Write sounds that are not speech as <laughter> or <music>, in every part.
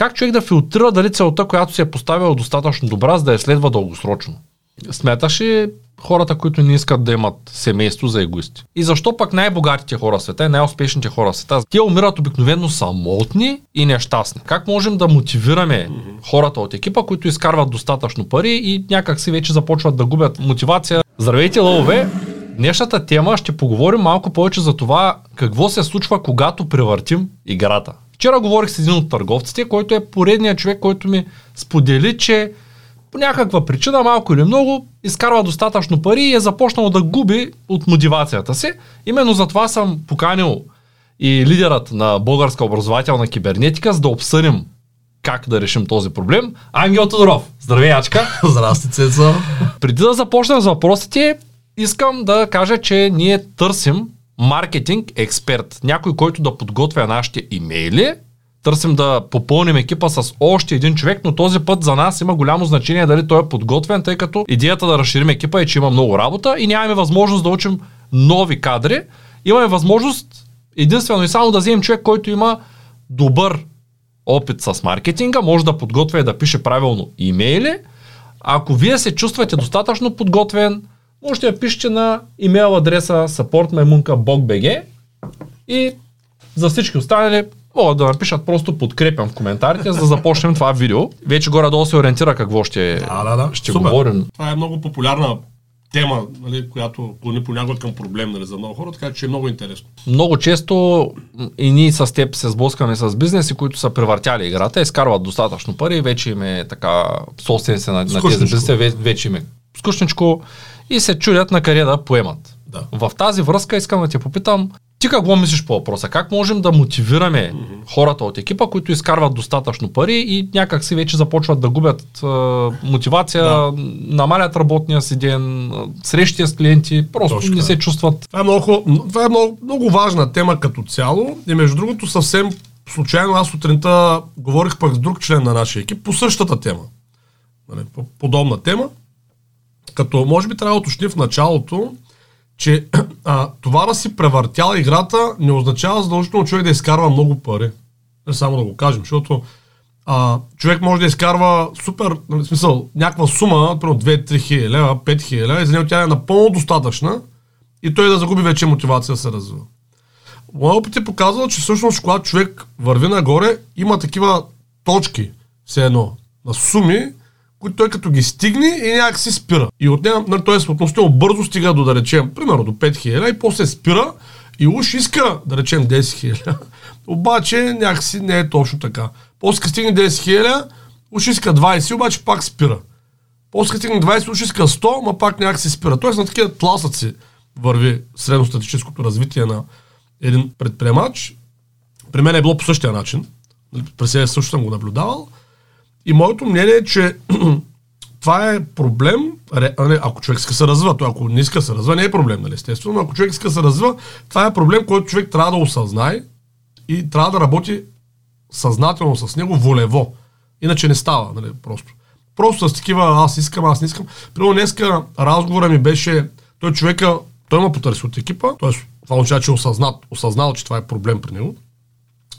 Как човек да филтрира дали целта, която си е поставила достатъчно добра, за да я следва дългосрочно? Смяташ ли хората, които не искат да имат семейство за егоисти? И защо пък най-богатите хора в света и най-успешните хора в света, те умират обикновено самотни и нещастни? Как можем да мотивираме хората от екипа, които изкарват достатъчно пари и някак си вече започват да губят мотивация? Здравейте, лъвове! Днешната тема ще поговорим малко повече за това какво се случва, когато превъртим играта. Вчера говорих с един от търговците, който е поредният човек, който ми сподели, че по някаква причина, малко или много, изкарва достатъчно пари и е започнал да губи от мотивацията си. Именно за това съм поканил и лидерът на българска образователна кибернетика, за да обсъдим как да решим този проблем. Ангел Тодоров. Здравей, Ачка. <laughs> Здрасти, Цецо. Преди да започнем с въпросите, искам да кажа, че ние търсим маркетинг експерт. Някой, който да подготвя нашите имейли. Търсим да попълним екипа с още един човек, но този път за нас има голямо значение дали той е подготвен, тъй като идеята да разширим екипа е, че има много работа и нямаме възможност да учим нови кадри. Имаме възможност единствено и само да вземем човек, който има добър опит с маркетинга, може да подготвя и да пише правилно имейли. Ако вие се чувствате достатъчно подготвен, можете да пишете на имейл адреса supportmemunka.bg и за всички останали могат да напишат просто подкрепям в коментарите, за да започнем това видео. Вече горе-долу се ориентира какво ще, Да, да, да. ще Супер. говорим. Това е много популярна тема, нали, която клони понякога към проблем нали, за много хора, така че е много интересно. Много често и ние с теб се сблъскаме с бизнеси, които са превъртяли играта, изкарват достатъчно пари и вече им е така собственици на, на тези бизнеси, ве- вече им е скучничко и се чудят на къде да поемат. Да. В тази връзка искам да те попитам, ти какво мислиш по въпроса? Как можем да мотивираме хората от екипа, които изкарват достатъчно пари и някак си вече започват да губят е, мотивация, Да. намалят работния си ден, срещи с клиенти, просто Точно не се чувстват Това е, много, това е много, много важна тема като цяло и между другото съвсем случайно аз сутринта говорих пък с друг член на нашия екип по същата тема. Нали, по подобна тема. Като може би трябва да уточни в началото, че <clears throat> а, това да си превъртял играта не означава задължително човек да изкарва много пари. Не само да го кажем, защото а, човек може да изкарва супер, нали, в смисъл, някаква сума, примерно 2-3 хиляди лева, 5 хиляди лева, и за него тя е напълно достатъчна и той да загуби вече мотивация да се развива. Моят опит е показал, че всъщност когато човек върви нагоре, има такива точки, все едно, на суми, които той като ги стигне и някак си спира. И от нея, нали, т.е. относително бързо стига до, да речем, примерно до 5000 и после спира и уж иска, да речем, 10 000. <laughs> Обаче някакси не е точно така. После стигне 10 000, уж иска 20, обаче пак спира. После стигне 20, уж иска 100, ма пак някак си спира. Тоест на такива тласъци върви средностатическото развитие на един предприемач. При мен е било по същия начин. Нали, През себе също съм го наблюдавал. И моето мнение е, че <clears throat> това е проблем, ако човек иска се развива, то ако не иска се развива, не е проблем, нали, естествено, но ако човек иска се развива, това е проблем, който човек трябва да осъзнае и трябва да работи съзнателно с него, волево. Иначе не става, нали, просто. Просто с такива аз искам, аз не искам. Примерно днеска разговора ми беше, той човека, той ме потърси от екипа, т.е. това означава, че е осъзнат, осъзнал, че това е проблем при него.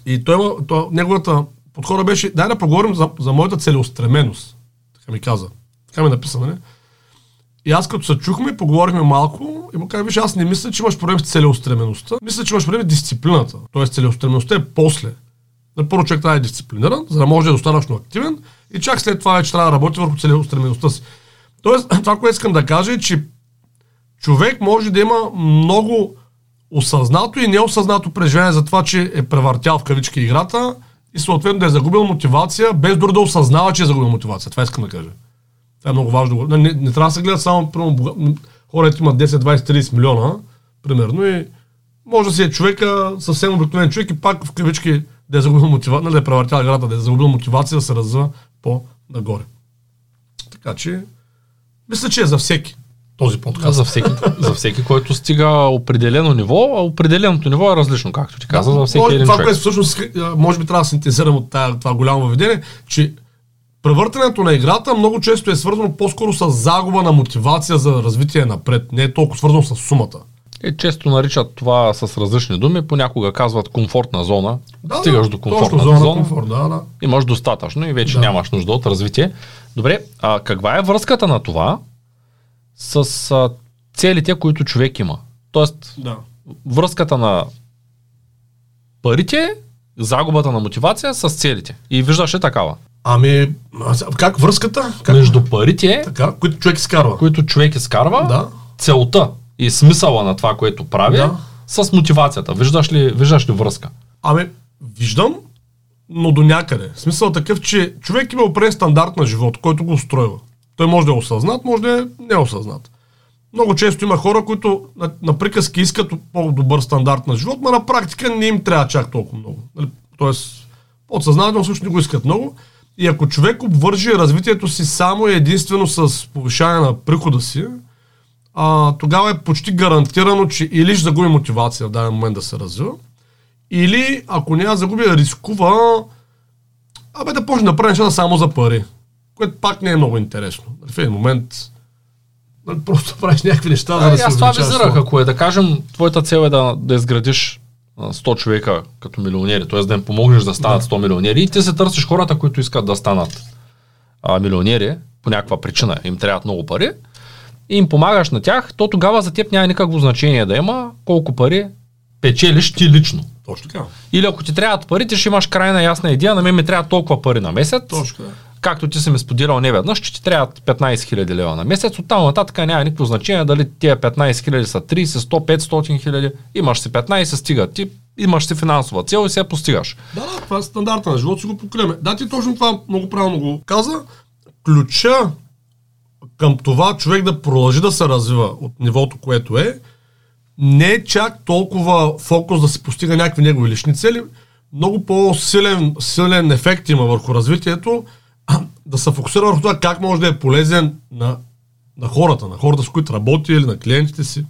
И той, той неговата подхода беше, дай да поговорим за, за моята целеустременост. Така ми каза. Така ми е написано, не? И аз като се чухме, поговорихме малко и му казах, виж, аз не мисля, че имаш проблем с целеустремеността. Мисля, че имаш проблем с дисциплината. Тоест целеустремеността е после. На първо човек трябва да е дисциплиниран, за да може да е достатъчно активен и чак след това вече трябва да работи върху целеустремеността си. Тоест, <clears throat> това, което искам да кажа е, че човек може да има много осъзнато и неосъзнато преживяване за това, че е превъртял в кавички играта и съответно да е загубил мотивация, без дори да осъзнава, че е загубил мотивация. Това искам да кажа. Това е много важно. Не, не, не трябва да се гледат само примерно, бога- хората имат 10, 20, 30 милиона, примерно, и може да си е човека, съвсем обикновен човек и пак в кавички да е загубил мотивация, да е превъртял играта, да е загубил мотивация да се развива по-нагоре. Така че, мисля, че е за всеки този подкаст. за всеки, за всеки, който стига определено ниво, а определеното ниво е различно, както ти каза, за всеки един това, човек. което всъщност, може би трябва да синтезирам от тая, това голямо въведение, че превъртането на играта много често е свързано по-скоро с загуба на мотивация за развитие напред. Не е толкова свързано с сумата. Е, често наричат това с различни думи, понякога казват комфортна зона. Да, Стигаш да, до комфортната зона, зона, комфорт, да, да. имаш достатъчно и вече Да. нямаш нужда от развитие. Добре, а каква е връзката на това с а, целите, които човек има? Тоест, да. връзката на парите, загубата на мотивация с целите. И виждаш ли такава? Ами, как връзката? Как? Между парите, Така, които човек изкарва. които човек изкарва, Да. целта и смисъла на това, което прави, Да. с мотивацията. Виждаш ли, виждаш ли връзка? Ами, виждам, но до някъде. Смисъл е такъв, че човек има определен стандарт на живот, който го устройва. Той може да е осъзнат, може да е неосъзнат. Много често има хора, които на, на приказки искат по-добър стандарт на живот, но на практика не им трябва чак толкова много. Нали? Тоест, подсъзнателно също не го искат много. И ако човек обвържи развитието си само и единствено с повишаване на прихода си, а, тогава е почти гарантирано, че или ще загуби мотивация в даден момент да се развива, или ако няма загуби, рискува абе да почне да прави нещата само за пари. Което пак не е много интересно. В един момент нали, просто <laughs> правиш някакви неща, за да А, се аз това визирах, ако е да кажем, твоята цел е да, да изградиш а, 100 човека като милионери, т.е. да им помогнеш да станат 100 милионери и ти се търсиш хората, които искат да станат а, милионери, по някаква причина им трябват много пари, и им помагаш на тях, то тогава за теб няма никакво значение да има колко пари печелиш ти лично. Точно така. Или ако ти трябват пари, ти ще имаш крайна ясна идея, на мен ми трябва толкова пари на месец. Точно така. Както ти си ми споделял не веднъж, че ти трябват 15 000 лева на месец. Оттам нататък няма никакво значение дали тия 15 000 са 30, 100, 500 хиляди. Имаш си 15, стига. Ти имаш си финансова цел и се постигаш. Да, да, това е стандарта на живот, си го покриваме. Да, ти точно това много правилно го каза. Ключа към това човек да продължи да се развива от нивото, което е, не е чак толкова фокус да се постига някакви негови лични цели, много по-силен силен ефект има върху развитието, да се фокусира върху това как може да е полезен на, на хората, на хората, с които работи или на клиентите си.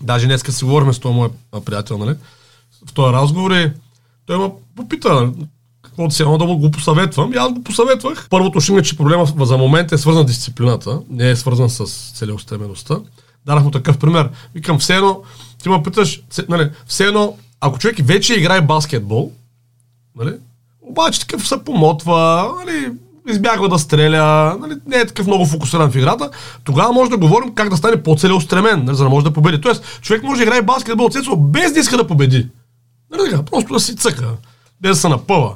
Даже днеска си говорим с този мой приятел, нали? В този разговор и той ме попита, нали, какво си едно да го посъветвам. И аз го посъветвах. Първото ще е, че проблема за момента е свързан с дисциплината, не е свързан с целеустремеността. Дарах му такъв пример. Викам, все едно, ти ме питаш, нали, все едно, ако човек вече играе баскетбол, нали, обаче такъв се помотва, нали, избягва да стреля, нали, не е такъв много фокусиран в играта, тогава може да говорим как да стане по-целеустремен, нали, за да може да победи. Тоест, човек може да играе баскетбол цецо, без да иска да победи. Нали просто да си цъка, без да се напъва.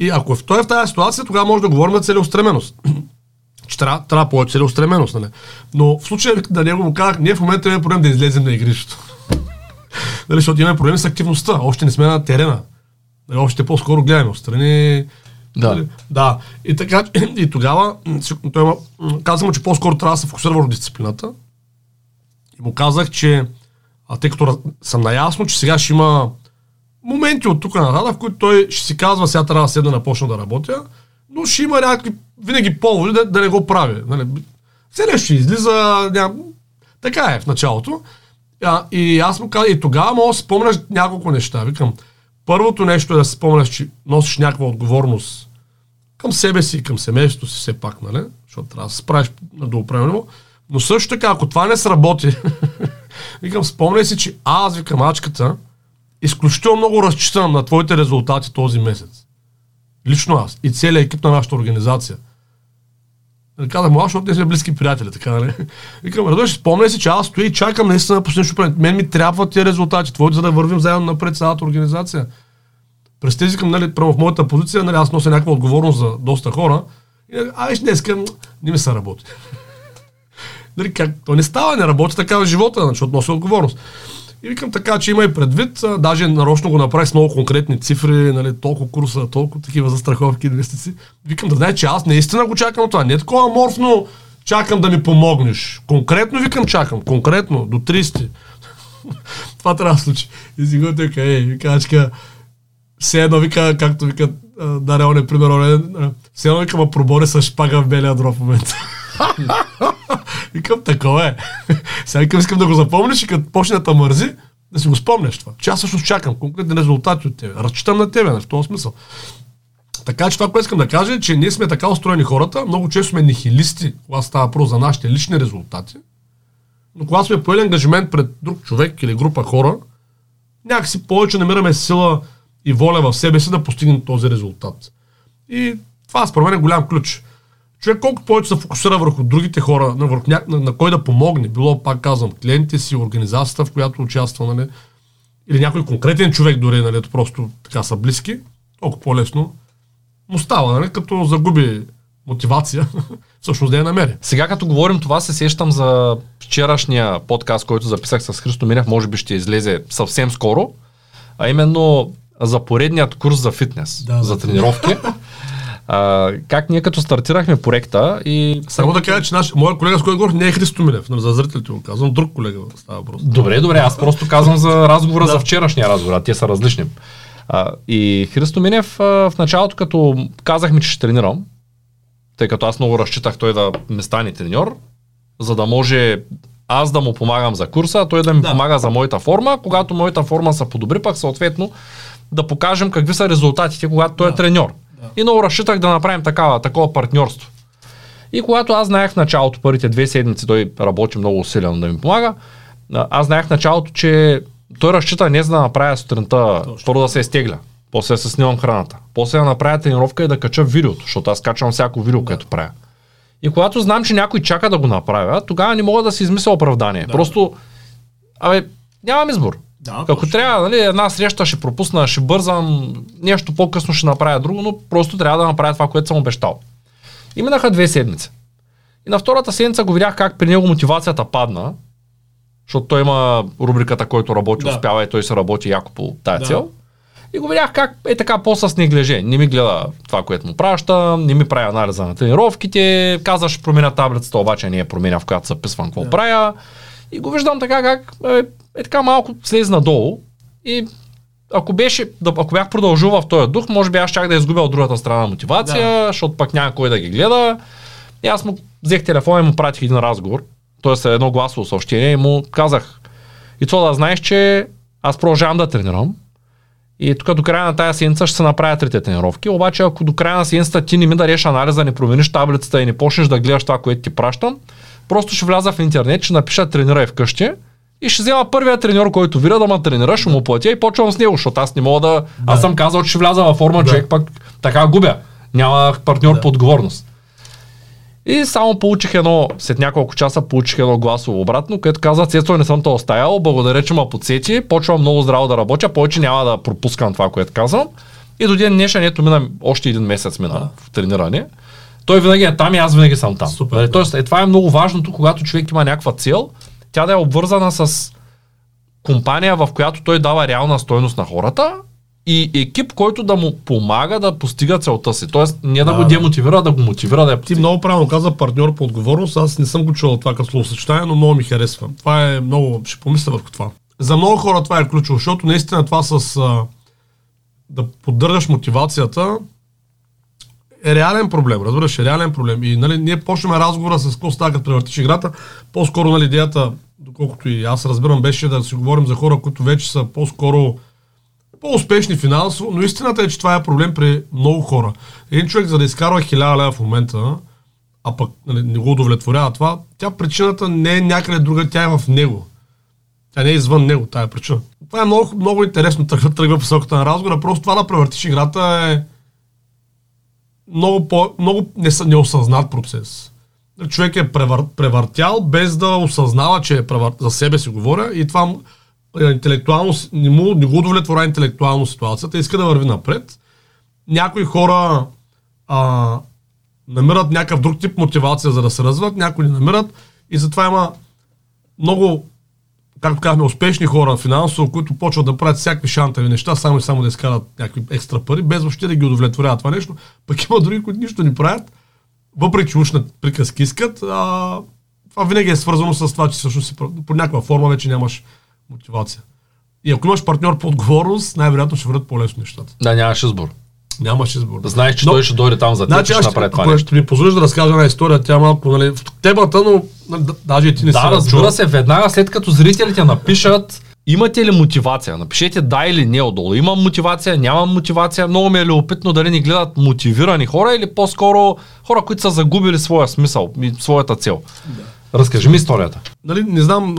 И ако той е в тази ситуация, тогава може да говорим за целеустременост. <clears throat> че трябва, трябва повече целеустременост, нали? Но в случая на него му казах, ние в момента имаме проблем да излезем на игрището. <laughs> нали, защото имаме проблем с активността. Още не сме на терена. Нали, още по-скоро гледаме отстрани. Да. Нали, да. И, така, <clears throat> и тогава той ма, м, каза му, че по-скоро трябва да се фокусира върху дисциплината. И му казах, че а, тъй като съм наясно, че сега ще има моменти от тук нататък, в които той ще си казва, сега трябва да седна да почна да работя, но ще има някакви винаги поводи да, да не го прави. Нали? Все ще излиза, ням... така е в началото. А, и аз му казах, и тогава мога да си спомняш няколко неща. Викам, първото нещо е да си спомняш, че носиш някаква отговорност към себе си и към семейството си все пак, нали? Защото трябва да се справиш на доуправено. Но също така, ако това не сработи, <laughs> викам, спомняй си, че аз, викам, ачката, изключително много разчитам на твоите резултати този месец. Лично аз и целият екип на нашата организация. Казах му, защото ние сме близки приятели, така, нали? Викам, Радош, спомняй си, че аз стоя и чакам наистина да постигнеш определен. Мен ми трябват тия резултати, твоите, за да вървим заедно напред цялата организация. През тези към, нали, в моята позиция, нали, аз нося някаква отговорност за доста хора. И, а, виж, днеска м, не ми се работи. <laughs> нали, как, то не става, не работи така в живота, защото носи отговорност. И викам така, че има и предвид, а, даже нарочно го направих с много конкретни цифри, нали, толкова курса, толкова такива застраховки, инвестиции. Викам да знае, че аз наистина го чакам това. Не е такова морфно, чакам да ми помогнеш. Конкретно викам чакам, конкретно, до 30. <laughs> това трябва да случи. И си го така, ей, вика, все едно вика, както вика, Даре, он е пример, он все едно вика, ма пробори с шпага в белия дров в момента. <laughs> Викам, такова е. <laughs> Сега викам, искам да го запомниш и като почне да мързи, да си го спомнеш това. Че аз всъщност чакам конкретни резултати от тебе. Разчитам на тебе, нали, в този смисъл. Така че това, което искам да кажа е, че ние сме така устроени хората, много често сме нихилисти, когато става въпрос за нашите лични резултати. но когато сме поели ангажимент пред друг човек или група хора, някакси повече намираме сила и воля в себе си да постигнем този резултат. И това според мен е голям ключ. Човек колко повече се фокусира върху другите хора, на, върху ня... на, на кой да помогне, било, пак казвам, клиентите си, организацията, в която участва, нали, или някой конкретен човек дори, нали, просто така са близки, толкова по-лесно му става, нали, като загуби мотивация, <laughs> всъщност да я намери. Сега като говорим това, се сещам за вчерашния подкаст, който записах с Христо Минев, може би ще излезе съвсем скоро, а именно за поредният курс за фитнес, Да, за да. тренировки. <laughs> А, как ние като стартирахме проекта и... Само да кажа, че наш, моят колега, с който говорих, не е Христо Милев, за зрителите го казвам, друг колега става въпрос. Добре, добре, аз просто казвам за разговора за вчерашния разговор, а те са различни. А, и Христо Минев а, в началото, като казахме, че ще тренирам, тъй като аз много разчитах той да ми стане треньор, за да може аз да му помагам за курса, а той да ми Да. помага за моята форма. Когато моята форма се подобри, пък съответно да покажем какви са резултатите, когато той е Да. треньор. Да. И много разчитах да направим такава, такова партньорство. И когато аз знаех в началото, първите две седмици, той работи много усилено да ми помага, аз знаех в началото, че той разчита не за да направя сутринта, първо да се изтегля, после да се снимам храната, после да направя тренировка и да кача видеото, защото аз качвам всяко видео, което правя. И когато знам, че някой чака да го направя, тогава не мога да си измисля оправдание. Да. Просто, абе, нямам избор. Да, Ако точно. трябва, нали, една среща ще пропусна, ще бързам, нещо по-късно ще направя друго, но просто трябва да направя това, което съм обещал. И минаха две седмици. И на втората седмица го видях как при него мотивацията падна, защото той има рубриката, който работи, Да. успява и той се работи яко по тая Да. цел. И го видях как е така по-с неглеже. Не ми гледа това, което му праща, не ми прави анализа на тренировките, каза ще променя таблицата, обаче не я променя, в която записвам какво Да. правя. И го виждам така как е, е така малко слезе надолу и ако, беше, да, ако бях продължил в този дух, може би аз щях да изгубя от другата страна мотивация, защото пък няма кой да ги гледа. И аз му взех телефона и му пратих един разговор, т.е. едно гласово съобщение и му казах и това да знаеш, че аз продължавам да тренирам, и тук до края на тази седмица ще се направят трите тренировки, обаче ако до края на седмицата ти не ми дадеш анализа, не промениш таблицата и не почнеш да гледаш това, което ти пращам, просто ще вляза в интернет, ще напиша тренирай вкъщи и ще взема първия треньор, който вира да ме тренира, ще му платя и почвам с него, защото аз не мога да... Аз съм казал, че ще вляза във форма, Да. човек пък така губя. Няма партньор Да. по отговорност. И само получих едно, след няколко часа получих едно гласово обратно, където каза, Цецо, не съм те оставял, благодаря, че ме подсети, почвам много здраво да работя, повече няма да пропускам това, което казвам. И до ден днешен, ето мина още един месец мина Да. в трениране. Той винаги е там и аз винаги съм там. Супер. Нали, Тоест, е, това е много важното, когато човек има някаква цел, тя да е обвързана с компания, в която той дава реална стойност на хората и екип, който да му помага да постига целта си. Тоест, не да, Да, го демотивира, да го мотивира да я Ти постига. много правилно каза партньор по отговорност. Аз не съм го чувал това като словосъчетание, но много ми харесва. Това е много, ще помисля върху това. За много хора това е ключово, защото наистина това с а, да поддържаш мотивацията е реален проблем, разбираш, реален проблем. И нали, ние почнем разговора с какво става като превъртиш играта. По-скоро нали, идеята, доколкото и аз разбирам, беше да си говорим за хора, които вече са по-скоро по-успешни финансово, но истината е, че това е проблем при много хора. Един човек, за да изкарва 1000 лева в момента, а пък нали, не го удовлетворява това, тя причината не е някъде друга, тя е в него. Тя не е извън него, тая причина. Това е много, много интересно, тръгва, тръгва посоката на разговора. Просто това да превъртиш играта е много, по, много неосъзнат процес. Човек е превър, превъртял без да осъзнава, че е превър... за себе си говоря и това е, интелектуално, не, му, не го удовлетворява интелектуално ситуацията, иска да върви напред. Някои хора а, намират някакъв друг тип мотивация за да се развиват, някои не намират и затова има много, както казахме, успешни хора финансово, които почват да правят всякакви шантави неща, само и само да изкарат някакви екстра пари, без въобще да ги удовлетворява това нещо. Пък има други, които нищо не правят, въпреки че ушна приказки искат, а, това винаги е свързано с това, че всъщност си, по някаква форма вече нямаш мотивация. И ако имаш партньор по отговорност, най-вероятно ще върват по-лесно нещата. Да, нямаш избор. Нямаш избор. Знаеш, че Но- той ще дойде там за теб Значи аз ще направи това ако ще ми позволиш да разкажа една история, тя е малко нали, в темата, но да- даже и ти не си Да, разбира чувал. се, веднага след като зрителите напишат Имате ли мотивация? Напишете да или не отдолу. Имам мотивация, нямам мотивация. Много ми е любопитно дали ни гледат мотивирани хора или по-скоро хора, които са загубили своя смисъл и своята цел. Разкажи ми историята. Нали, не знам,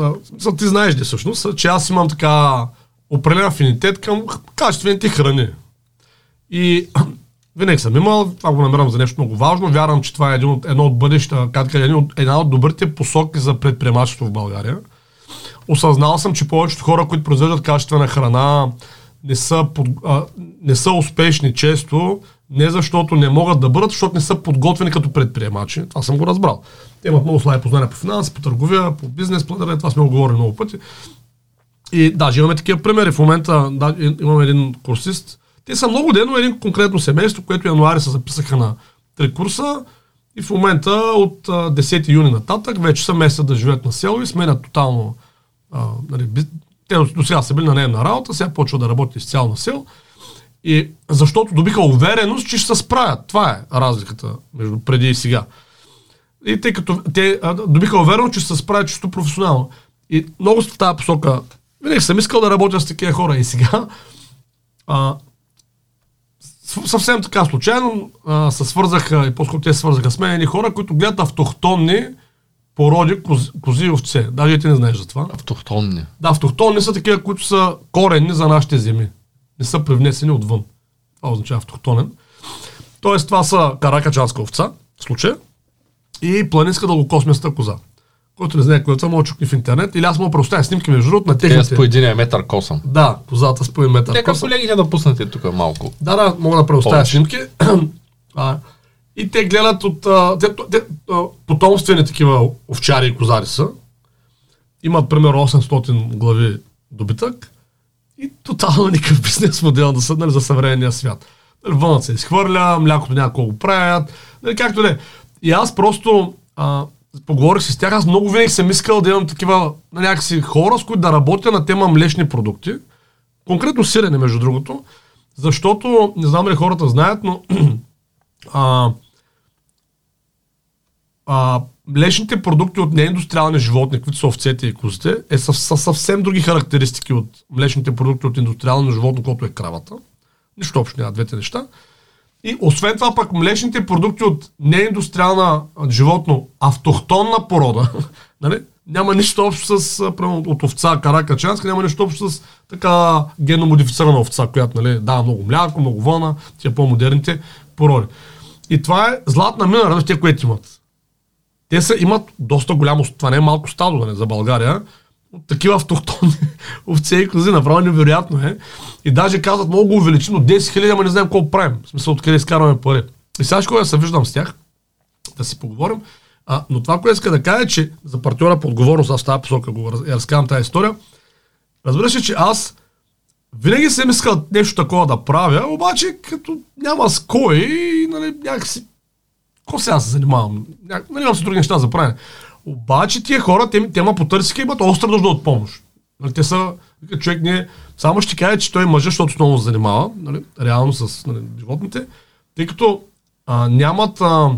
ти знаеш ли всъщност, че аз имам така определен афинитет към качествените храни. И <clears throat> винаги съм имал, това го намирам за нещо много важно. Вярвам, че това е един от, едно от бъдеща, как един от, една от добрите посоки за предприемачество в България. Осъзнал съм, че повечето хора, които произвеждат качествена храна, не са, под, а, не са успешни често, не защото не могат да бъдат, защото не са подготвени като предприемачи. Това съм го разбрал. Те имат много слаби познания по финанси, по търговия, по бизнес планиране, това сме го говорили много пъти. И даже имаме такива примери. В момента да, имаме един курсист. Те са много дено един конкретно семейство, което януари се записаха на три курса и в момента от а, 10 юни нататък вече са месеца да живеят на село и сменят тотално а, нали, те до сега са били на наемна работа, сега почва да работи изцяло на село. И защото добиха увереност, че ще се справят. Това е разликата между преди и сега. И тъй като те а, добиха увереност, че ще се справят чисто професионално. И много в тази посока винаги съм искал да работя с такива хора и сега а, съвсем така случайно а, се свързаха, и по-скоро те свързаха с мен едни хора, които гледат автохтонни породи кози, кози и овце. Даже ти не знаеш за това. Автохтонни. Да, автохтонни са такива, които са коренни за нашите земи. Не са привнесени отвън. Това означава автохтонен. Тоест, това са каракачанска овца, в случая, и планинска дългокосместа коза. Който не знае кой е, може чукни в интернет. Или аз мога да предоставя снимки между другото на техните. Те с по един метър косъм. Да, козата с по един метър Нека колегите да пуснете тук малко. Да, да, мога да предоставя снимки. <clears throat> а, и те гледат от... А, те, те, а, потомствени такива овчари и козари са. Имат примерно 800 глави добитък и тотално никакъв <laughs> бизнес модел да са нали, за съвременния свят. Нали, вънът се изхвърля, млякото няколко го правят, нали, както не. И аз просто а, поговорих с тях, аз много винаги съм искал да имам такива на някакси хора, с които да работя на тема млечни продукти. Конкретно сирене, между другото, защото, не знам ли хората знаят, но <clears throat> а, а, млечните продукти от неиндустриални животни, които са овцете и козите, е са, са съвсем други характеристики от млечните продукти от индустриално животно, което е кравата. Нищо общо няма двете неща. И освен това пък млечните продукти от неиндустриална животно, автохтонна порода, <laughs> нали? няма нищо общо с, прямо, от овца каракачанска, няма нищо общо с така генномодифицирана овца, която нали, дава много мляко, много вълна, тия по-модерните породи. И това е златна мина, нали, те, които имат. Те са, имат доста голямо, това не е малко стадо нали, за България, такива автохтонни <laughs> овце и кози, направо невероятно е. И даже казват, много го увеличим, но 10 хиляди, ама не знаем колко правим. В смисъл, откъде изкарваме пари. И сега ще се виждам с тях, да си поговорим. А, но това, което иска да кажа е, че за партньора по отговорност, аз в тази посока го раз, разказвам тази история, разбира се, че аз винаги съм искал нещо такова да правя, обаче като няма с кой, нали, някакси Ко сега се занимавам? Нали имам се други неща за правене. Обаче тия хора, те, те ма потърсиха и имат остра нужда от помощ. Нали, те са, човек не, само ще каже, че той е мъжа, защото много се занимава, нали, реално с нали, животните, тъй като а, нямат а,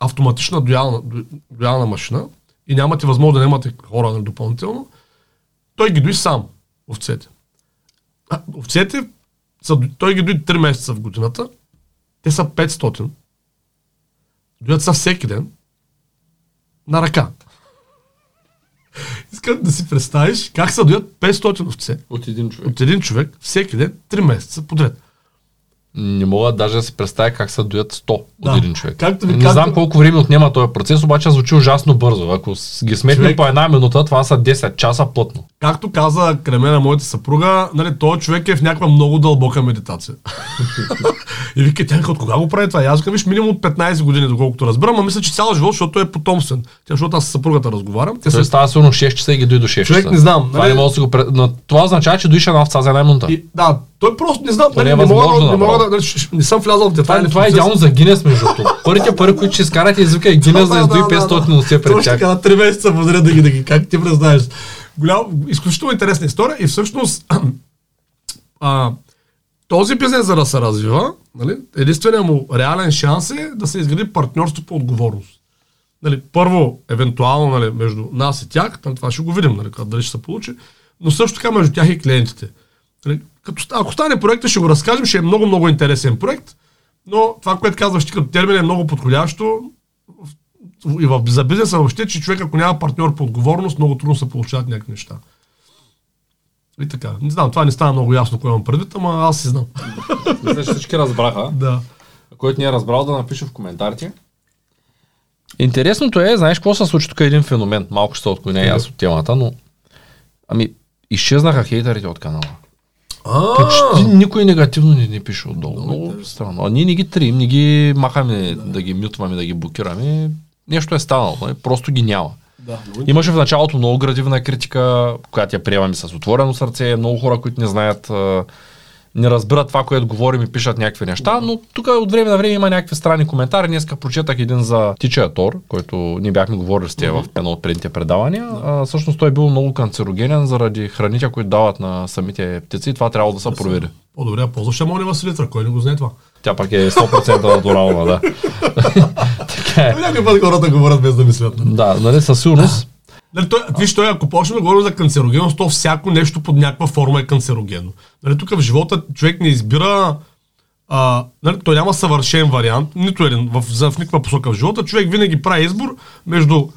автоматична доялна, доялна машина и нямате възможност да нямате хора нали, допълнително, той ги дои сам, овцете. А, овцете, са, той ги дои 3 месеца в годината, те са 500 Дойдат са всеки ден на ръка. Искам да си представиш как са дойдат 500 овце. От един човек. От един човек всеки ден, 3 месеца подред. Не мога даже да си представя как се доят 100 Да. от един човек. Както ви не казах- знам колко време отнема този процес, обаче звучи ужасно бързо. Ако ги сметнем Човек- по една минута, това са 10 часа плътно. Както каза Кремена, моята съпруга, нали, този човек е в някаква много дълбока медитация. <laughs> и вика, тя от кога го прави това? И аз виж, минимум от 15 години, доколкото разбирам, а мисля, че цял живот, защото е потомствен. Тя, защото аз с съпругата разговарям. Той се... става сигурно 6 часа и ги дойде до 6 Човек часа. не знам, Това нали? не мога да си го. Но това означава, че доиш една овца за една минута. И, да, той просто не знам, Това нали, не е мога, да- не, мога да, нали, не съм влязал в Това, детайли. е, в това е идеално за Гинес, между другото. Първите пари, които ще изкарат, извика и Гинес да издои 500 овце пред Точно тях. така, три месеца подред да ги, да ги, как ти признаеш. Голям, изключително интересна история и всъщност <clears throat> а, този бизнес, за да се развива, нали, единственият му реален шанс е да се изгради партньорство по отговорност. Нали, първо, евентуално нали, между нас и тях, там това ще го видим, нали, дали ще се получи, но също така между тях и клиентите. Нали, като, ако стане проекта, ще го разкажем, ще е много, много интересен проект, но това, което казваш ти като термин е много подходящо. и в, за бизнеса въобще, че човек ако няма партньор по отговорност, много трудно се получават някакви неща. И така. Не знам, това не стана много ясно, кое имам предвид, ама аз си знам. Мисля, че всички разбраха. <laughs> да. Който не е разбрал да напише в коментарите. Интересното е, знаеш какво се случи тук е един феномен. Малко ще се отклоня и аз от темата, но ами изчезнаха хейтерите от канала. Почти никой негативно не ни пише отдолу. Много странно. А ние не ги трим, не ги махаме да. да ги мютваме, да ги блокираме. Нещо е станало, нали? просто ги няма. Да, Имаше в началото много градивна критика, която я приемаме с отворено сърце. Много хора, които не знаят, а, не разбират това, което говорим и пишат някакви неща, но тук от време на време има някакви странни коментари. Днеска прочетах един за Тичия Тор, който ние бяхме говорили с тия в едно от предните предавания. А, всъщност той е бил много канцерогенен заради храните, които дават на самите птици това трябва да се провери. По-добре, ползваш амониева селитра, кой не го знае това? Тя пак е 100% натурална, да. <laughs> така е. Път хората говорят без да мислят. нали? Да, нали, със сигурност. Нали, той, виж, той, ако почнем да говорим за канцерогенност, то всяко нещо под някаква форма е канцерогенно. Нали, тук в живота човек не избира а, нали, той няма съвършен вариант, нито един в, за, в никаква посока в живота. Човек винаги прави избор между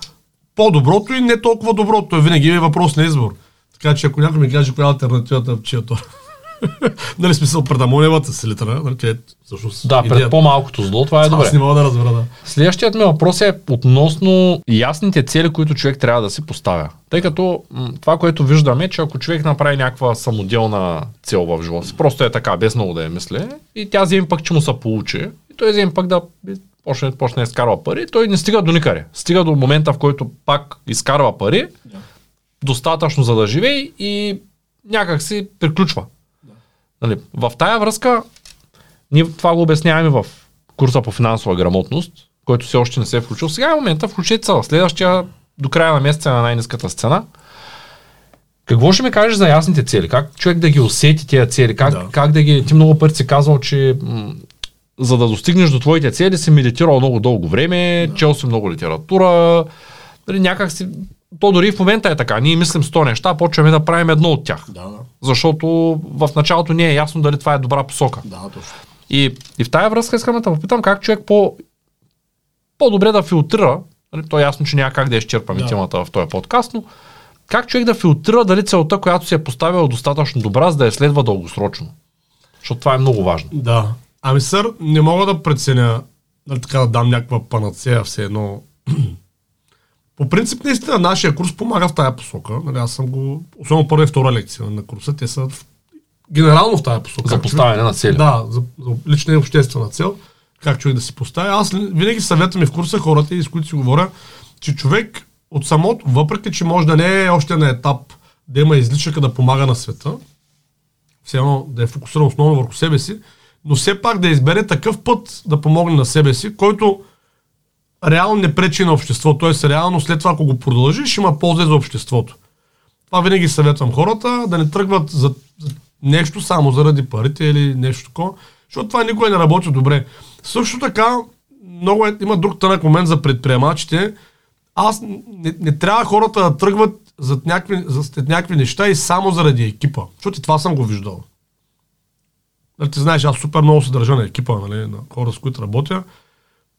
по-доброто и не толкова доброто. Той винаги е въпрос на избор. Така че ако някой ми каже коя е альтернативата на чиято. <laughs> нали смисъл пред амоневата селитра, нали, че е всъщност Да, пред идеята. по-малкото зло, това е добре. Аз не мога да разбера, да. Следващият ми въпрос е относно ясните цели, които човек трябва да си поставя. Тъй като м, това, което виждаме, е, че ако човек направи някаква самоделна цел в живота си, просто е така, без много да я мисли, и тя вземе пък, че му се получи, и той вземе пък да почне, почне да изкарва пари, той не стига до никъде. Стига до момента, в който пак изкарва пари, достатъчно за да живее и някак си приключва. Нали, в тая връзка, ние това го обясняваме в курса по финансова грамотност, който все още не се е включил. Сега е момента, включете се в следващия до края на месеца на най-низката сцена. Какво ще ми кажеш за ясните цели? Как човек да ги усети тези цели? Как, Да. как да ги... Ти много пъти си казвал, че м- за да достигнеш до твоите цели си медитирал много дълго време, чел си много литература, нали, някак си... То дори в момента е така. Ние мислим 100 неща, почваме да правим едно от тях. Да, да. Защото в началото не е ясно дали това е добра посока. Да, точно. И, и в тая връзка искам да те попитам как човек по, по-добре да филтрира, нали, то е ясно, че няма как да изчерпаме Да. темата в този подкаст, но как човек да филтрира дали целта, която си е поставил е достатъчно добра, за да я следва дългосрочно. Защото това е много важно. Да. Ами, сър, не мога да преценя, нали, така да дам някаква панацея, все едно. По принцип, наистина, нашия курс помага в тая посока. Нали, аз съм го, особено първа и втора лекция на курса, те са в, генерално в тая посока. За поставяне на цели. Да, за, за лична и обществена цел, как човек да си поставя. Аз винаги съветвам и в курса хората, и с които си говоря, че човек от самото, въпреки че може да не е още на етап да има изличака да помага на света, все едно да е фокусиран основно върху себе си, но все пак да избере такъв път да помогне на себе си, който реално не пречи на обществото. Т.е. реално след това, ако го продължиш, има полза за обществото. Това винаги съветвам хората да не тръгват за, нещо само заради парите или нещо такова, защото това никой не работи добре. Също така, много е, има друг тънък момент за предприемачите. Аз не, не трябва хората да тръгват зад някакви, зад някакви неща и само заради екипа. Защото и това съм го виждал. Нали, ти знаеш, аз супер много се държа на екипа, нали, на хора, с които работя,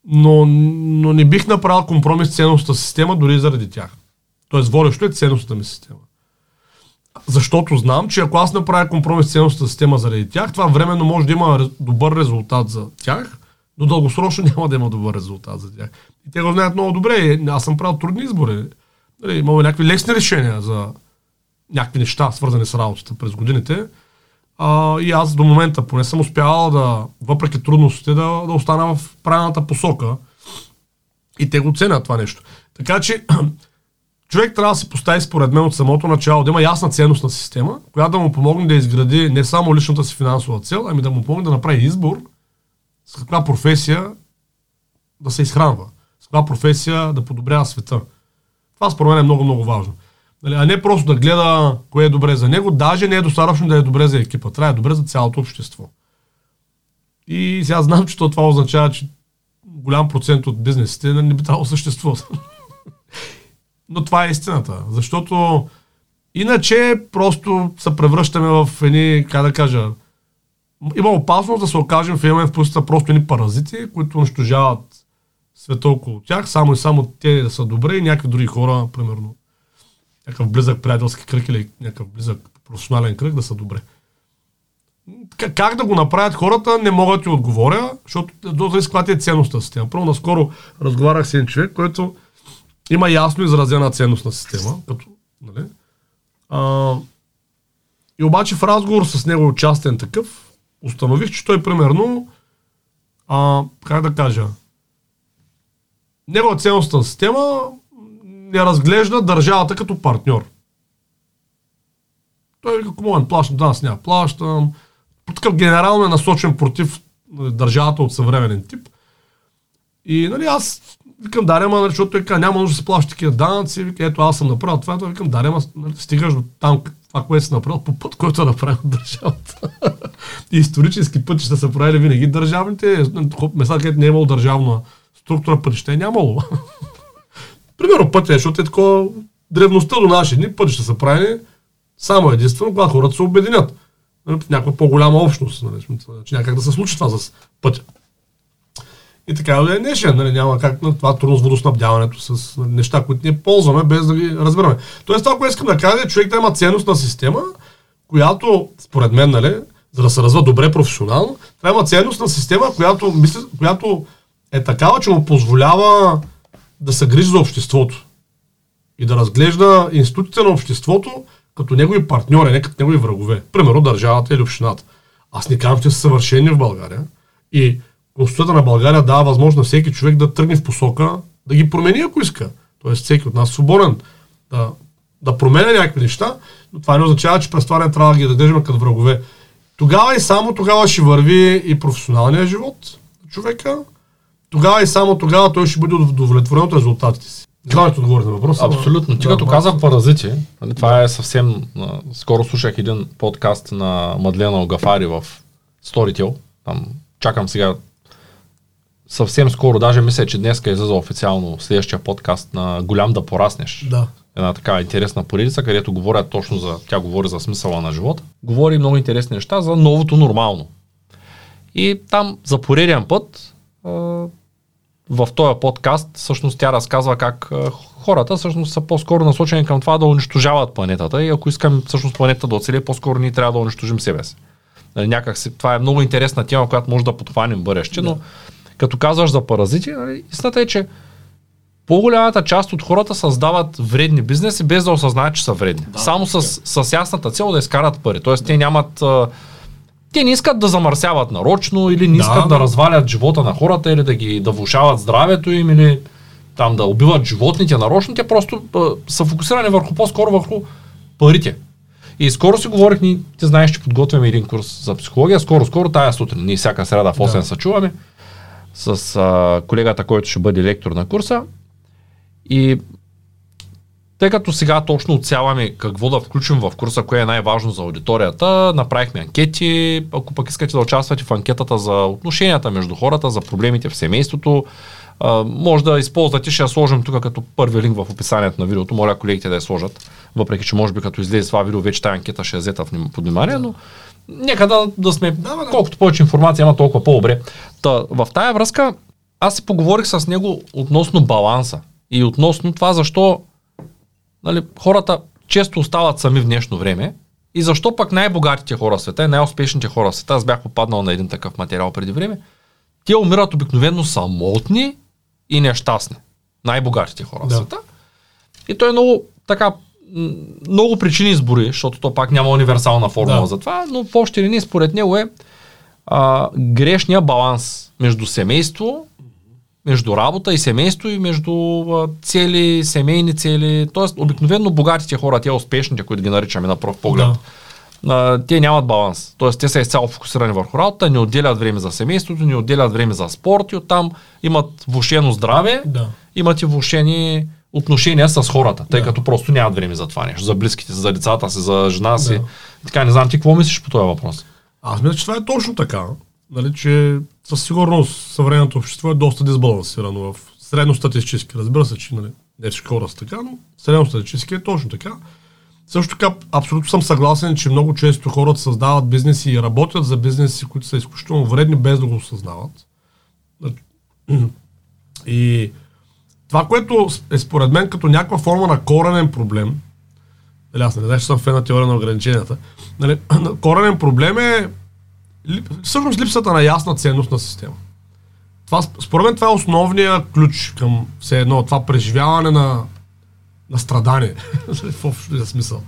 но, но не бих направил компромис с ценностната система дори заради тях. Тоест, водещо е ценностната ми система. Защото знам, че ако аз направя компромис с система заради тях, това временно може да има добър резултат за тях, но дългосрочно <laughs> няма да има добър резултат за тях. И те го знаят много добре. Аз съм правил трудни избори. Нали, имало някакви лесни решения за някакви неща, свързани с работата през годините. А, и аз до момента поне съм успявал да, въпреки трудностите, да, да остана в правилната посока. И те го ценят това нещо. Така че <clears throat> човек трябва да се постави според мен от самото начало, да има ясна ценностна система, която да му помогне да изгради не само личната си финансова цел, ами да му помогне да направи избор с каква професия да се изхранва, с каква професия да подобрява света. Това според мен е много, много важно. Нали, а не просто да гледа кое е добре за него, даже не е достатъчно да е добре за екипа, трябва е добре за цялото общество. И сега знам, че то това означава, че голям процент от бизнесите не би трябвало съществуват. <laughs> Но това е истината. Защото иначе просто се превръщаме в едни, как да кажа, има опасност да се окажем в един в позицията просто едни паразити, които унищожават света около тях, само и само те да са добре и някакви други хора, примерно, някакъв близък приятелски кръг или някакъв близък професионален кръг да са добре. Как да го направят хората, не мога да ти отговоря, защото до зависи каква ти е ценностна система. Първо, наскоро разговарях с един човек, който има ясно изразена ценностна система, като, нали? А, и обаче в разговор с него частен такъв, установих, че той примерно, а, как да кажа, негова ценностна система не разглежда държавата като партньор. Той вика, мога да плащам, да, аз няма плащам. Такъв генерално е насочен против нали, държавата от съвременен тип. И нали, аз викам, даре, ма, нали, защото той каза, няма нужда да се плаща такива данъци. Вика, ето аз съм направил това, това викам, даре, ма, нали, стигаш до там, това, което си направил, по път, който е направил държавата. <laughs> и исторически пътища са правили винаги държавните, места, където не е имало държавна структура пътища, е нямало. <laughs> Примерно пътя, защото е такова древността до наши дни, пътища са правени само единствено, когато хората се обединят. Нали, в някаква по-голяма общност. Нали, значи някак да се случи това с пътя. И така да е днешен, нали, няма как на това трудно с водоснабдяването, с нали, неща, които ние ползваме, без да ги разбираме. Тоест това, което искам да кажа, е човек да има ценностна система, която, според мен, нали, за да се развива добре професионално, трябва има ценностна система, която, мисля, която е такава, че му позволява да се грижи за обществото и да разглежда институциите на обществото като негови партньори, не като негови врагове. Примерно държавата или общината. Аз не казвам, че са съвършени в България. И Конституцията на България дава възможност на всеки човек да тръгне в посока, да ги промени, ако иска. Тоест всеки от нас е свободен да, да променя някакви неща, но това не означава, че през това не трябва да ги дадем като врагове. Тогава и само тогава ще върви и професионалния живот на човека, тогава и само тогава той ще бъде удовлетворен от резултатите си. Това ще отговори на въпроса. Абсолютно. Ти като казах паразити, нали, това е съвсем... Скоро слушах един подкаст на Мадлена Огафари в Storytel. Там чакам сега съвсем скоро, даже мисля, че днес е за официално следващия подкаст на Голям да пораснеш. Да. Една така интересна поредица, където говорят точно за, тя говори за смисъла на живота. Говори много интересни неща за новото нормално. И там за пореден път в този подкаст всъщност тя разказва как хората всъщност са по-скоро насочени към това да унищожават планетата и ако искам всъщност планетата да оцели, по-скоро ние трябва да унищожим себе си. Нали, някак си, това е много интересна тема, която може да подхванем бъдеще, но като казваш за паразити, нали, истината е, че по-голямата част от хората създават вредни бизнеси без да осъзнаят, че са вредни. Да, Само с, с ясната цел да изкарат пари. Тоест те нямат те не искат да замърсяват нарочно или не искат да, да развалят живота на хората или да ги да влушават здравето им или там да убиват животните нарочно, те просто а, са фокусирани върху по-скоро върху парите. И скоро си говорих, ни, ти знаеш, че подготвяме един курс за психология, скоро, скоро, тая сутрин, ние всяка среда в 8 да. се чуваме с а, колегата, който ще бъде лектор на курса. И тъй като сега точно отсяваме какво да включим в курса, кое е най-важно за аудиторията, направихме анкети. Ако пък искате да участвате в анкетата за отношенията между хората, за проблемите в семейството, може да използвате, ще я сложим тук като първи линк в описанието на видеото. Моля колегите да я сложат, въпреки че може би като излезе това видео, вече тази анкета ще е взета под внимание, но нека да, да сме, да, да. колкото повече информация има, толкова по-добре. Та, в тая връзка аз си поговорих с него относно баланса и относно това защо нали, хората често остават сами в днешно време и защо пък най-богатите хора в света, най-успешните хора в света, аз бях попаднал на един такъв материал преди време, те умират обикновено самотни и нещастни. Най-богатите хора да. в света. И той е много така много причини избори, защото то пак няма универсална формула да. за това, но в общи линии според него е а, грешния баланс между семейство между работа и семейство и между цели, семейни цели. Тоест, обикновено богатите хора, те успешните, които ги наричаме на пръв поглед, да. те нямат баланс. Тоест, те са изцяло фокусирани върху работа, не отделят време за семейството, не отделят време за спорт и оттам имат влушено здраве, да. имат и влушени отношения с хората, тъй да. като просто нямат време за това нещо, за близките си, за децата си, за жена си. Да. Така, не знам ти какво мислиш по този въпрос. Аз мисля, че това е точно така. Нали, че със сигурност съвременното общество е доста дисбалансирано в средностатистически. Разбира се, че нали, не всички хора са така, но средностатистически е точно така. Също така, абсолютно съм съгласен, че много често хората създават бизнеси и работят за бизнеси, които са изключително вредни, без да го осъзнават. <clears throat> И това, което е според мен като някаква форма на коренен проблем, нали, аз не знам, че съм фен на теория на ограниченията, нали, <clears throat> коренен проблем е всъщност липсата на ясна ценност на система. Това, според мен това е основният ключ към все едно, това преживяване на, на страдание, <laughs> в общия смисъл.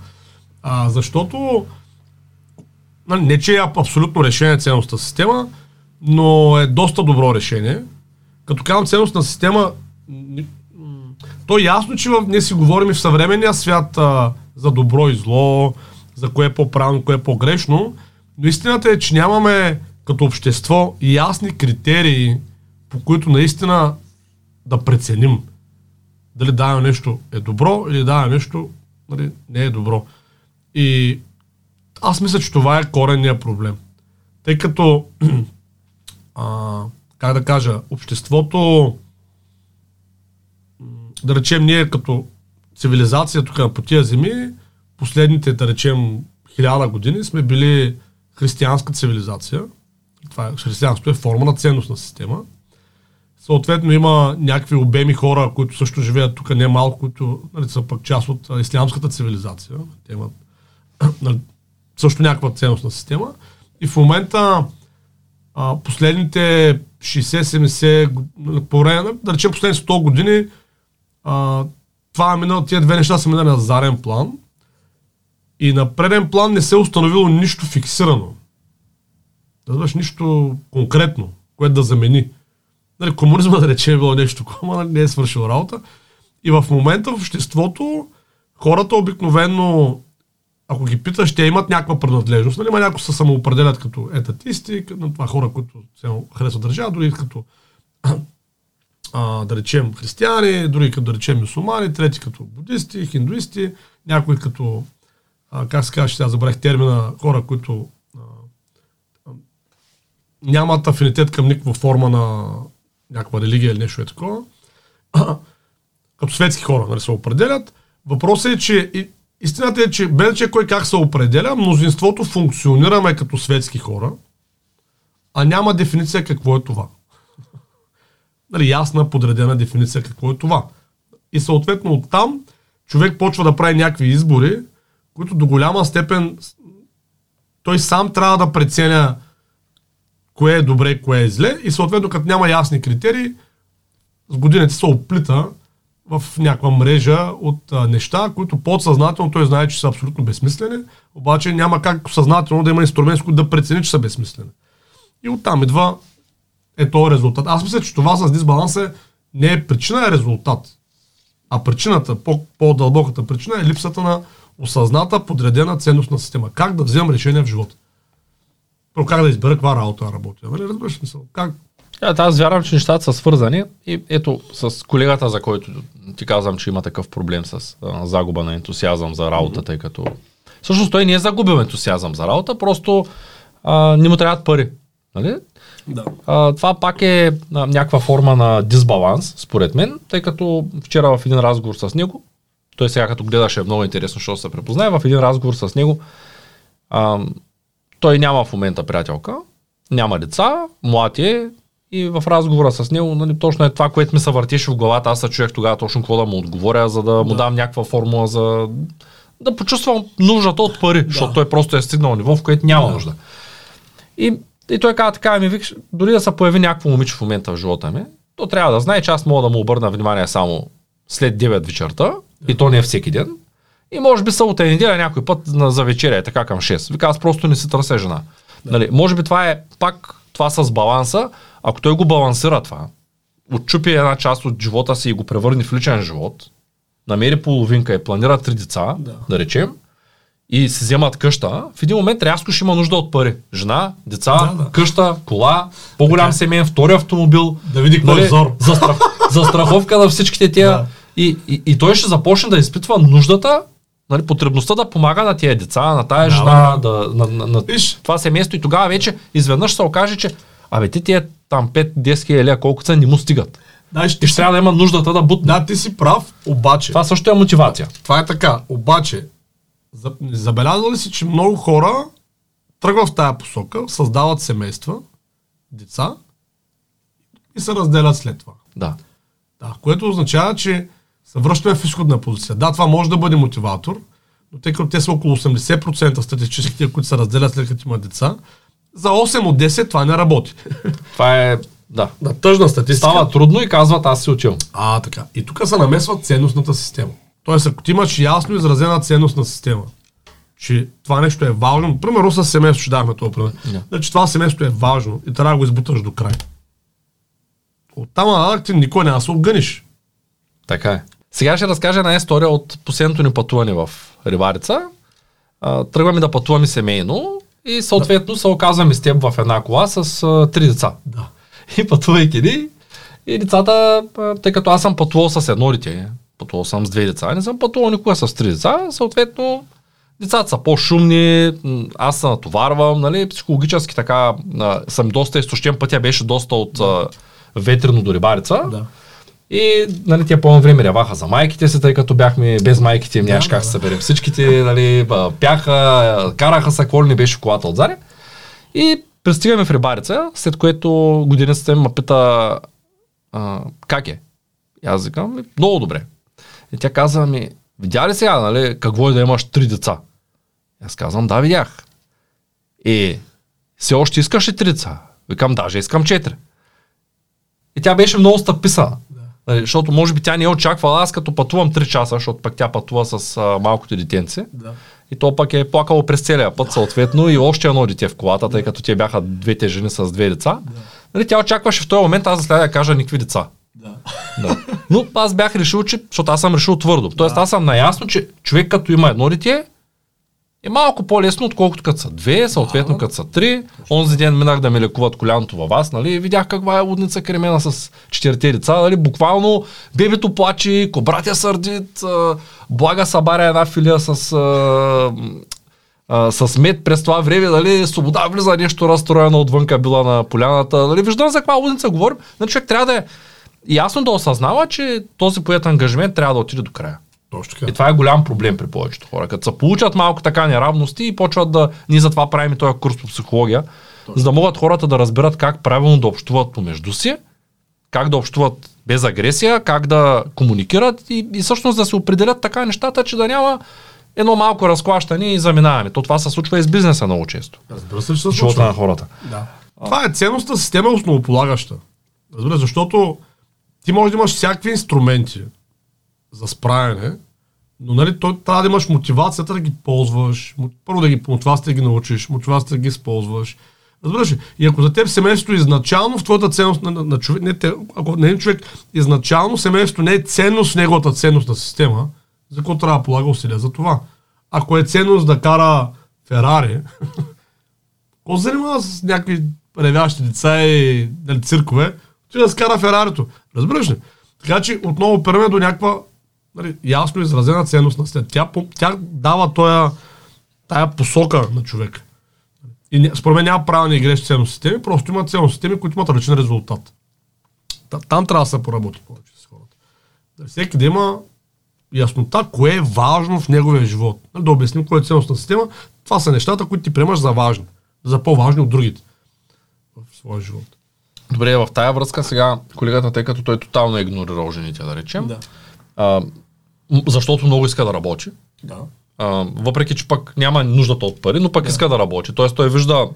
А, защото не, че е абсолютно решение ценността система, но е доста добро решение. Като казвам ценностна система, то е ясно, че ние си говорим и в съвременния свят а, за добро и зло, за кое е по-правилно, кое е по-грешно, но истината е, че нямаме като общество ясни критерии, по които наистина да преценим дали дава нещо е добро или дава нещо нали, не е добро. И аз мисля, че това е коренния проблем. Тъй като, <clears throat> а, как да кажа, обществото, да речем ние като цивилизация тук по тия земи, последните, да речем, хиляда години сме били християнска цивилизация. Това е, християнството е форма на ценностна система. Съответно има някакви обеми хора, които също живеят тук не малко, които нали, са пък част от ислямската цивилизация. Те имат <clears throat> нали, също някаква ценностна система. И в момента а, последните 60-70, по време, да речем последните 100 години, а, това е минало, тия две неща са минали на зарен план и на преден план не се е установило нищо фиксирано. Да нищо конкретно, което да замени. Нали, комунизма, <laughs> да речем, е било нещо такова, не е свършил работа. И в момента в обществото хората обикновено, ако ги питаш, ще имат някаква принадлежност. Нали, някои се самоопределят като етатисти, на това хора, които се харесват държава, дори като <clears throat> а, да речем християни, други като да речем мусулмани, трети като будисти, хиндуисти, някои като, а, как се казва, сега забравих термина, хора, които а, а, нямат афинитет към никаква форма на някаква религия или нещо е такова, <clears throat> като светски хора нали, се определят. Въпросът е, че истината е, че без че кой как се определя, мнозинството функционираме като светски хора, а няма дефиниция какво е това. <laughs> нали, ясна, подредена дефиниция какво е това. И съответно оттам човек почва да прави някакви избори, които до голяма степен той сам трябва да преценя кое е добре, кое е зле и съответно като няма ясни критерии, с годините се оплита в някаква мрежа от а, неща, които подсъзнателно той знае, че са абсолютно безсмислени, обаче няма как съзнателно да има инструмент, с който да прецени, че са безсмислени. И оттам идва е този резултат. Аз мисля, че това с дисбаланс е, не е причина, е резултат. А причината, по- по-дълбоката причина е липсата на осъзната, подредена ценностна система. Как да вземам решение в живота? Про как да избера каква работа да работя. Нали, разбираш мисъл? Как? Ja, аз вярвам, че нещата са свързани и ето с колегата, за който ти казвам, че има такъв проблем с а, загуба на ентусиазъм за работа, тъй като всъщност той не е загубил ентусиазъм за работа, просто а, не му трябват пари. Нали? Да. А, това пак е а, някаква форма на дисбаланс, според мен, тъй като вчера в един разговор с него, той сега като гледаше е много интересно, защото се препознае, в един разговор с него, а, той няма в момента приятелка, няма деца, млад е и в разговора с него, нали, точно е това, което ми се въртеше в главата. Аз се чуех тогава точно какво да му отговоря, за да му дам някаква формула за да почувствам нуждата от пари, да. защото той просто е стигнал ниво, в което няма да. нужда. И, и той каза така, ми викаш, дори да се появи някакво момиче в момента в живота ми, то трябва да знае, че аз мога да му обърна внимание само след 9 вечерта. И то не е всеки ден. И може би събота и неделя някой път на, за вечеря е така към 6. Вика, аз просто не си търся жена. Да. Нали, може би това е пак това с баланса. Ако той го балансира това, отчупи една част от живота си и го превърне в личен живот, намери половинка и планира три деца, да, да речем, и се вземат къща, в един момент рязко ще има нужда от пари. Жена, деца, да, да. къща, кола, по-голям семейен, втори автомобил. Да види какво е нали, За, страх, за страховка на всичките тия. Да. И, и, и той ще започне да изпитва нуждата нали, потребността да помага на тия деца, на тая жена, да, на, на, на това семейство и тогава вече изведнъж се окаже, че абе ти тия там 5-10 хиляди, колко са, не му стигат. Да, ще, ще трябва да има нуждата да бутне. Да, ти си прав, обаче. Това също е мотивация. Това е така, обаче, забелязва ли си, че много хора тръгват в тая посока, създават семейства, деца и се разделят след това. Да. Да, което означава, че се връщаме в изходна позиция. Да, това може да бъде мотиватор, но тъй като те са около 80% статистическите, които се разделят след като имат деца, за 8 от 10 това не работи. <laughs> Това е, да. На тъжна статистика. Става трудно и казват, аз си отивам. А, така. И тук се намесва ценностната система. Тоест, ако ти имаш ясно изразена ценностна система, че това нещо е важно, примерно с семейство ще даваме това пример, Да. значи това семейство е важно и трябва да го избуташ до край. Оттам нататък ти никой няма да се обгъниш. Така е. Сега ще разкажа една история от последното ни пътуване в Риварица. А, тръгваме да пътуваме семейно и съответно се оказваме с теб в една кола с а, три деца. Да. <laughs> И пътувайки ни, и децата, тъй като аз съм пътувал с едно дете, пътувал съм с две деца, не съм пътувал никога с три деца, съответно децата са по-шумни, аз се натоварвам, нали, психологически така а, съм доста изтощен, пътя беше доста от а, ветрено до рибарица. Да. И нали, тия по време ряваха за майките си, тъй като бяхме без майките нямаш Да, как да, се съберем всичките, нали, пяха, караха се, какво ли не беше колата отзаре. И пристигаме в Рибарица, след което годиницата ме пита а, как е. И аз викам, «Ми, много добре. И тя каза ми, видя ли сега, нали, какво е да имаш три деца? И аз казвам, да, видях. И все още искаш ли три деца? Викам, даже искам четири. И тя беше много стъписана. Нали, защото може би тя не е очаквала, аз като пътувам 3 часа, защото пък тя пътува с а, малкото детенце. Да. И то пък е плакало през целия път, съответно, и още едно дете в колата, тъй като те бяха двете жени с две деца. Нали, тя очакваше в този момент аз да следя да кажа никакви деца. Да. Да. Но аз бях решил, че, защото аз съм решил твърдо. Тоест аз съм наясно, че човек като има едно дете, е малко по-лесно, отколкото като са две, съответно като са три. Онзи ден минах да ме лекуват коляното във вас, нали? Видях каква е лудница кремена с четирите деца, нали? Буквално бебето плаче, кобратя сърдит, блага събаря една филия с а, а, с мед през това време, нали, свобода влиза нещо разстроено отвънка била на поляната. Нали, виждам за каква лудница говорим. Нали, човек трябва да е ясно да осъзнава, че този поет ангажимент трябва да отиде до края. Точно така. И това е голям проблем при повечето хора. Като се получат малко така неравности и почват да... Ние затова правим този курс по психология, за да могат хората да разберат как правилно да общуват помежду си, как да общуват без агресия, как да комуникират и, и всъщност да се определят така нещата, че да няма едно малко разклащане и заминаване. То това се случва и с бизнеса много често. Разбира се, че се случва. на хората. Да. Това е ценностна система основополагаща. Разбира, защото ти можеш да имаш всякакви инструменти за справяне, но нали, той трябва да имаш мотивацията да ги ползваш. Първо да ги мотивацията да ги научиш, мотивацията да ги използваш. Разбираш ли? И ако за теб семейството изначално в твоята ценност на, на, на човек, не, те, ако не е човек, изначално семейството не е ценност в неговата ценностна система, за какво трябва да полага усилия за това? Ако е ценност да кара Ферари, <laughs> Какво се занимава с някакви ревящи деца и нали, циркове? Отида да скара Ферарито. Разбираш ли? Така че отново опираме до някаква нали, ясно изразена ценност на след. Тя, тя дава тоя, тая посока на човека. И според мен няма правилни и грешни ценностни системи, просто има ценностни системи, които имат различен резултат. Та- Там трябва да се поработи повече с хората. Да всеки да има яснота, кое е важно в неговия живот. Нали, Да обясним кое е ценностна система. Това са нещата, които ти приемаш за важни. За по-важни от другите в своя живот. Добре, в тая връзка сега колегата, тъй като той тотално е игнорирал жените, да речем, а, защото много иска да работи, Да. а, въпреки че пък няма нуждата от пари, но пък иска да работи. Тоест той вижда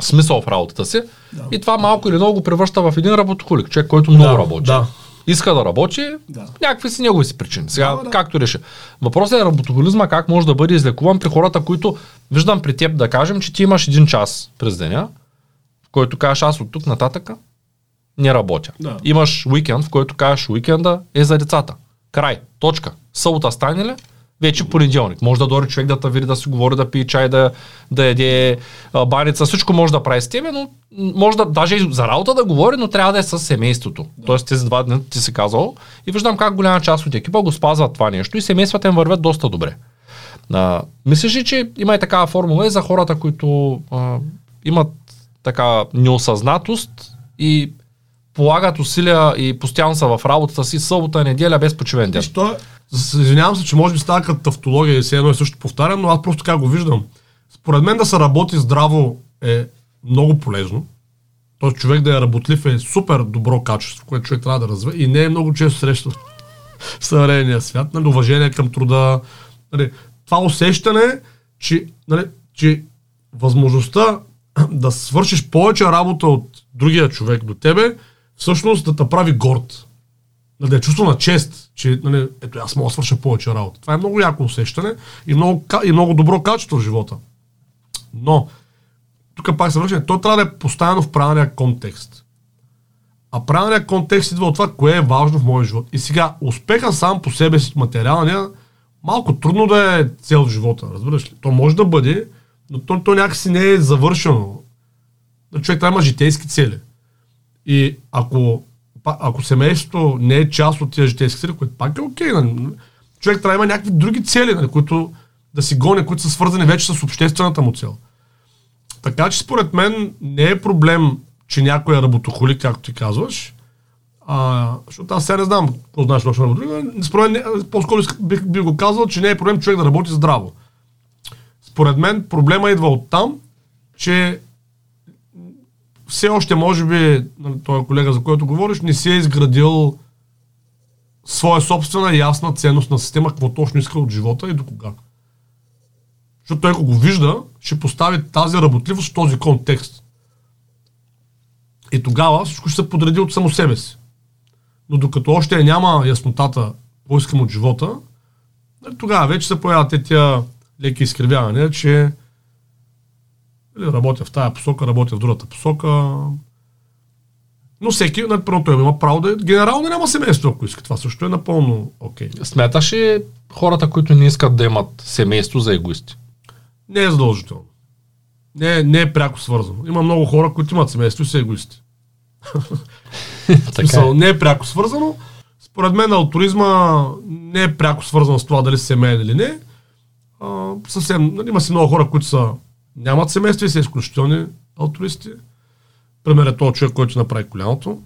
смисъл в работата си и това малко или много го превръща в един работохолик, човек, който много Да, работи. да. Иска да работи, Да. някакви си негови си причини. Сега, Да, да. както реши. Въпросът е работохолизма как може да бъде излекуван при хората, които виждам при теб да кажем, че ти имаш един час през деня, в който кажеш аз от тук нататъка не работя. Да. Имаш уикенд, в който кажеш уикенда е за децата. Край. Точка. Събота стане ли? Вече понеделник. Може да дори човек да те види, да си говори, да пие чай, да, да яде баница. Всичко може да прави с тебе, но може да, даже и за работа да говори, но трябва да е с семейството. Тоест тези два дни ти си казал. И виждам как голяма част от екипа го спазват това нещо и семействата им вървят доста добре. А, мислиш ли, че има и такава формула и за хората, които а, имат така неосъзнатост и полагат усилия и постоянно са в работата си събота, неделя без почивен ден. Е- с- извинявам се, че може би става като тавтология и все едно и също повтарям, но аз просто така го виждам. Според мен да се работи здраво е много полезно. този човек да е работлив е супер добро качество, което човек трябва да развива и не е много често срещано в <laughs> съвременния свят. Нали, уважение към труда. Нали, това усещане, че, нали, че възможността <clears throat> да свършиш повече работа от другия човек до тебе, всъщност да те прави горд. Да е чувство на чест, че нали, ето аз мога да свърша повече работа. Това е много яко усещане и много, и много добро качество в живота. Но, тук пак се връщаме, той трябва да е поставено в правилния контекст. А правилният контекст идва от това, кое е важно в моя живот. И сега, успеха сам по себе си материалния, малко трудно да е цел в живота, разбираш ли? То може да бъде, но то, то някакси не е завършено. Човек трябва да има житейски цели. И ако, ако семейството не е част от тези житейски цели, което пак е окей, нали? човек трябва да има някакви други цели, нали, които да си гони, които са свързани вече с обществената му цел. Така че според мен не е проблем, че някой е работохолик, както ти казваш, а, защото аз сега не знам какво знаеш точно работохолик, според мен, по-скоро бих, бих го казал, че не е проблем човек да работи здраво. Според мен проблема идва от там, че все още, може би, този колега, за който говориш, не си е изградил своя собствена ясна ценностна система, какво точно иска от живота и до кога. Защото той, ако го вижда, ще постави тази работливост в този контекст. И тогава всичко ще се подреди от само себе си. Но докато още няма яснотата, какво искам от живота, нали, тогава вече се появяват тези леки изкривявания, че или работя в тая посока, работя в другата посока. Но всеки, на първото има право да е. Генерално няма семейство, ако иска. Това също е напълно окей. Okay. Смяташ ли хората, които не искат да имат семейство за егоисти? Не е задължително. Не, не е пряко свързано. Има много хора, които имат семейство и са егоисти. <laughs> Смисъл, е. не е пряко свързано. Според мен алтуризма не е пряко свързано с това дали си семейен или не. А, съвсем, нали, има си много хора, които са нямат семейства и са изключителни алтруисти. Пример е този човек, който направи коляното.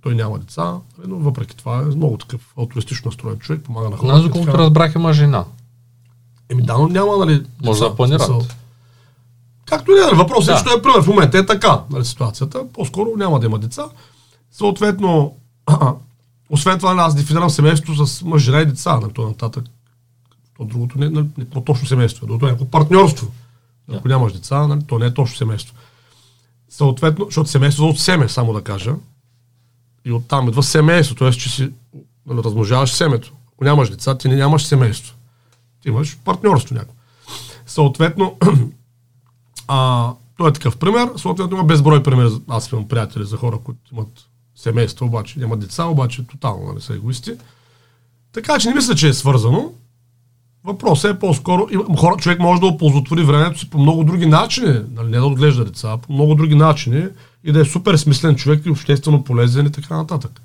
Той няма деца, но въпреки това е много такъв алтруистично настроен човек, помага на хората. Аз, доколкото разбрах, има жена. Еми да, но няма, нали... Може да планират. Както и е, въпросът да. е, е пример. В момента е така, нали, ситуацията. По-скоро няма да има деца. Съответно, <clears throat> освен това, аз дефинирам семейството с мъж, жена и деца, на това нататък. То другото не, не, не по-точно семейство, другото е партньорство. Ако нямаш деца, нали, то не е точно семейство. Съответно, защото семейство от семе, само да кажа. И оттам идва семейство, т.е. че си нали, размножаваш семето. Ако нямаш деца, ти не нямаш семейство. Ти имаш партньорство някакво. Съответно, <clears throat> а, той е такъв пример. Съответно има безброй примери. Аз имам приятели за хора, които имат семейство, обаче нямат деца, обаче тотално нали, са егоисти. Така че не мисля, че е свързано. Въпросът е по-скоро, хора, човек може да оползотвори времето си по много други начини, нали, не да отглежда деца, по много други начини и да е супер смислен човек и обществено полезен и така нататък.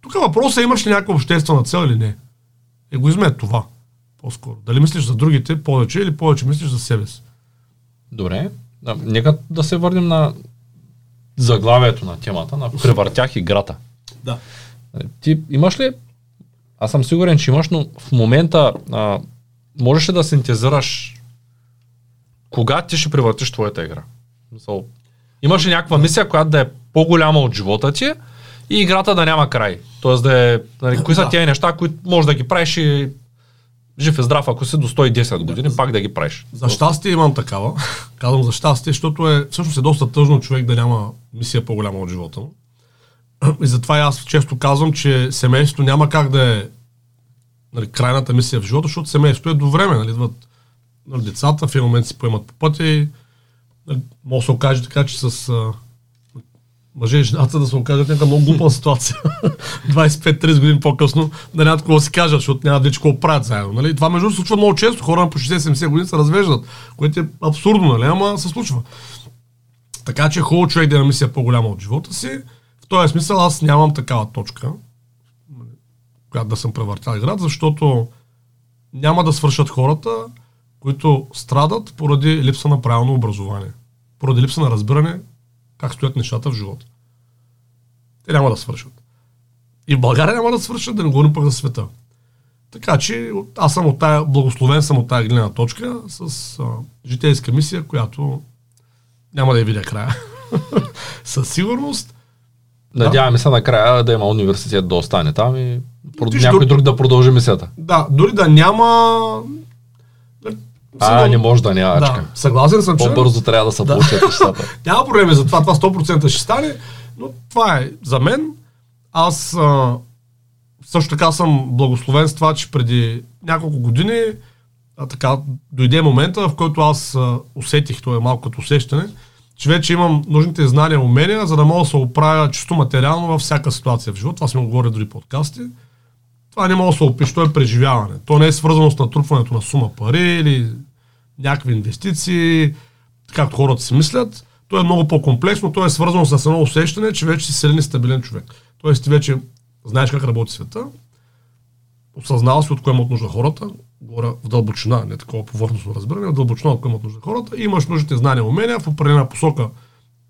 Тук въпросът е имаш ли някаква обществена цел или не. Егоизма е това. По-скоро. Дали мислиш за другите повече или повече мислиш за себе си. Добре. Да, нека да се върнем на заглавието на темата, на превъртях играта. Да. Ти имаш ли аз съм сигурен, че имаш, но в момента а, можеш ли да синтезираш кога ти ще превъртиш твоята игра? Имаш ли някаква мисия, която да е по-голяма от живота ти и играта да няма край? Тоест да е, нали, кои са да. тези неща, които можеш да ги правиш и жив и здрав, ако си до 110 години, да. пак да ги правиш. За щастие имам такава. <laughs> Казвам за щастие, защото е, всъщност е доста тъжно човек да няма мисия по-голяма от живота му. И затова аз често казвам, че семейството няма как да е нали, крайната мисия в живота, защото семейството е до време. Нали, идват нали, децата, в един момент си поемат по пътя и нали, може да се окаже така, че с а, мъже и жената да се окажат някаква много глупа <laughs> ситуация. <laughs> 25-30 години по-късно да няма какво да си кажат, защото няма вече какво правят заедно. Нали? Това между случва много често. Хора на по 60-70 години се развеждат, което е абсурдно, нали? ама се случва. Така че е хубаво човек да има мисия по-голяма от живота си този смисъл аз нямам такава точка, която да съм превъртял играта, защото няма да свършат хората, които страдат поради липса на правилно образование, поради липса на разбиране как стоят нещата в живота. Те няма да свършат. И в България няма да свършат, да не говорим пък за света. Така че аз съм от тая, благословен съм от тая гледна точка с а, житейска мисия, която няма да я видя края. <laughs> Със сигурност. Надяваме се накрая да има университет да остане там и Виж, някой дори- друг да продължи мисията. Да, дори да няма... А, не може да няма Да, съгласен съм, че По-бързо трябва да се Да. получат <laughs> нещата. няма проблеми за това, това 100% ще стане, но това е за мен. Аз а, също така съм благословен с това, че преди няколко години а, така, дойде момента, в който аз а, усетих, това е малко като усещане, че вече имам нужните знания и умения, за да мога да се оправя чисто материално във всяка ситуация в живота. Това сме го говорили дори подкасти. Това не мога да се опише, то е преживяване. То не е свързано с натрупването на сума пари или някакви инвестиции, както хората си мислят. То е много по-комплексно, то е свързано с едно усещане, че вече си силен и стабилен човек. Тоест ти вече знаеш как работи света, осъзнава си от кое имат нужда хората, говоря в дълбочина, не такова повърхностно разбиране, в дълбочина кое имат нужда хората, и имаш нужните знания умения в определена посока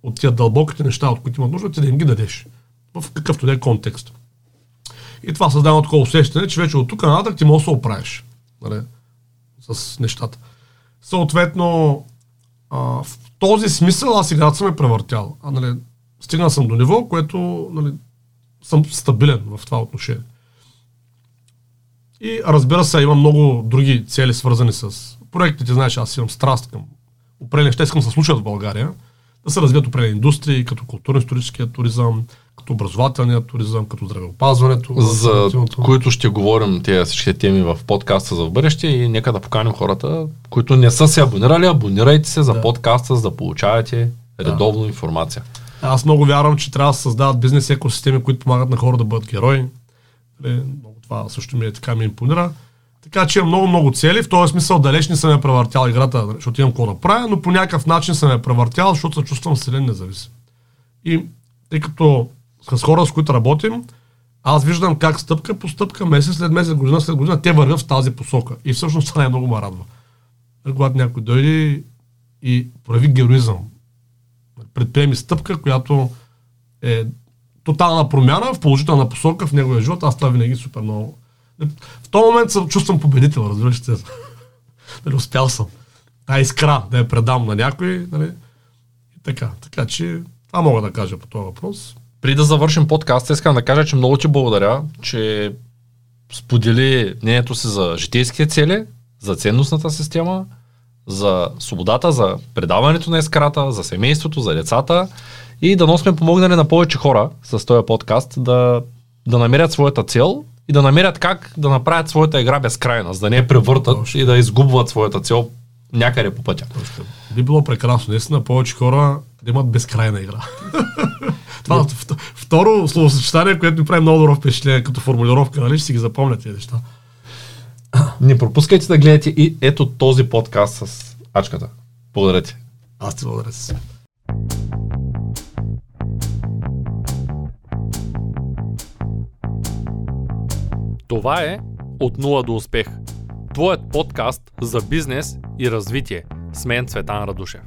от тия дълбоките неща, от които имат нужда, ти да им ги дадеш. В какъвто да е контекст. И това създава такова усещане, че вече от тук нататък ти можеш да се оправиш. Нали, с нещата. Съответно, а, в този смисъл аз играта съм е превъртял. А, нали, стигнал съм до ниво, което нали, съм стабилен в това отношение. И разбира се, имам много други цели, свързани с проектите. Знаеш, аз имам страст към определени неща, искам да се случат в България, да се развият определени индустрии, като културно-историческия туризъм, като образователния туризъм, като здравеопазването. За които ще говорим тези всички теми в подкаста за в бъдеще и нека да поканим хората, които не са се абонирали, абонирайте се за Да. подкаста, за да получавате редовно информация. Аз много вярвам, че трябва да се създават бизнес екосистеми, които помагат на хора да бъдат герои. Нали, Много това също ми е така ми импонира. Така че имам много-много цели. В този смисъл далеч не съм я превъртял играта, защото имам какво да правя, но по някакъв начин съм я превъртял, защото се чувствам силен независим. И тъй като с хора, с които работим, аз виждам как стъпка по стъпка, месец след месец, година след година, те вървят в тази посока. И всъщност това най-много ме радва. Когато някой дойде и прояви героизъм, предприеми стъпка, която е тотална промяна в положителна посока в неговия живот. Аз това винаги супер много. В този момент се чувствам победител, разбираш се. <laughs> Нали, успял съм. Та искра да я предам на някой. Нали? И така. Така че това мога да кажа по този въпрос. Преди да завършим подкаста, искам да кажа, че много ти благодаря, че сподели мнението си за житейските цели, за ценностната система, за свободата, за предаването на ескарата, за семейството, за децата и да сме помогнали на повече хора с този подкаст да, да намерят своята цел и да намерят как да направят своята игра безкрайна, за да не я превъртат Точно. и да изгубват своята цел някъде по пътя. Точка. Би било прекрасно, наистина, повече хора да имат безкрайна игра. <laughs> Това вт- второ словосъчетание, което ми прави много добро впечатление като формулировка, нали? Ще си ги запомнят тези неща. <gasps> Не пропускайте да гледате и ето този подкаст с ачката. Благодаря ти. Аз ти благодаря. Това е От нула до успех. Твоят подкаст за бизнес и развитие. С мен Цветан Радушев.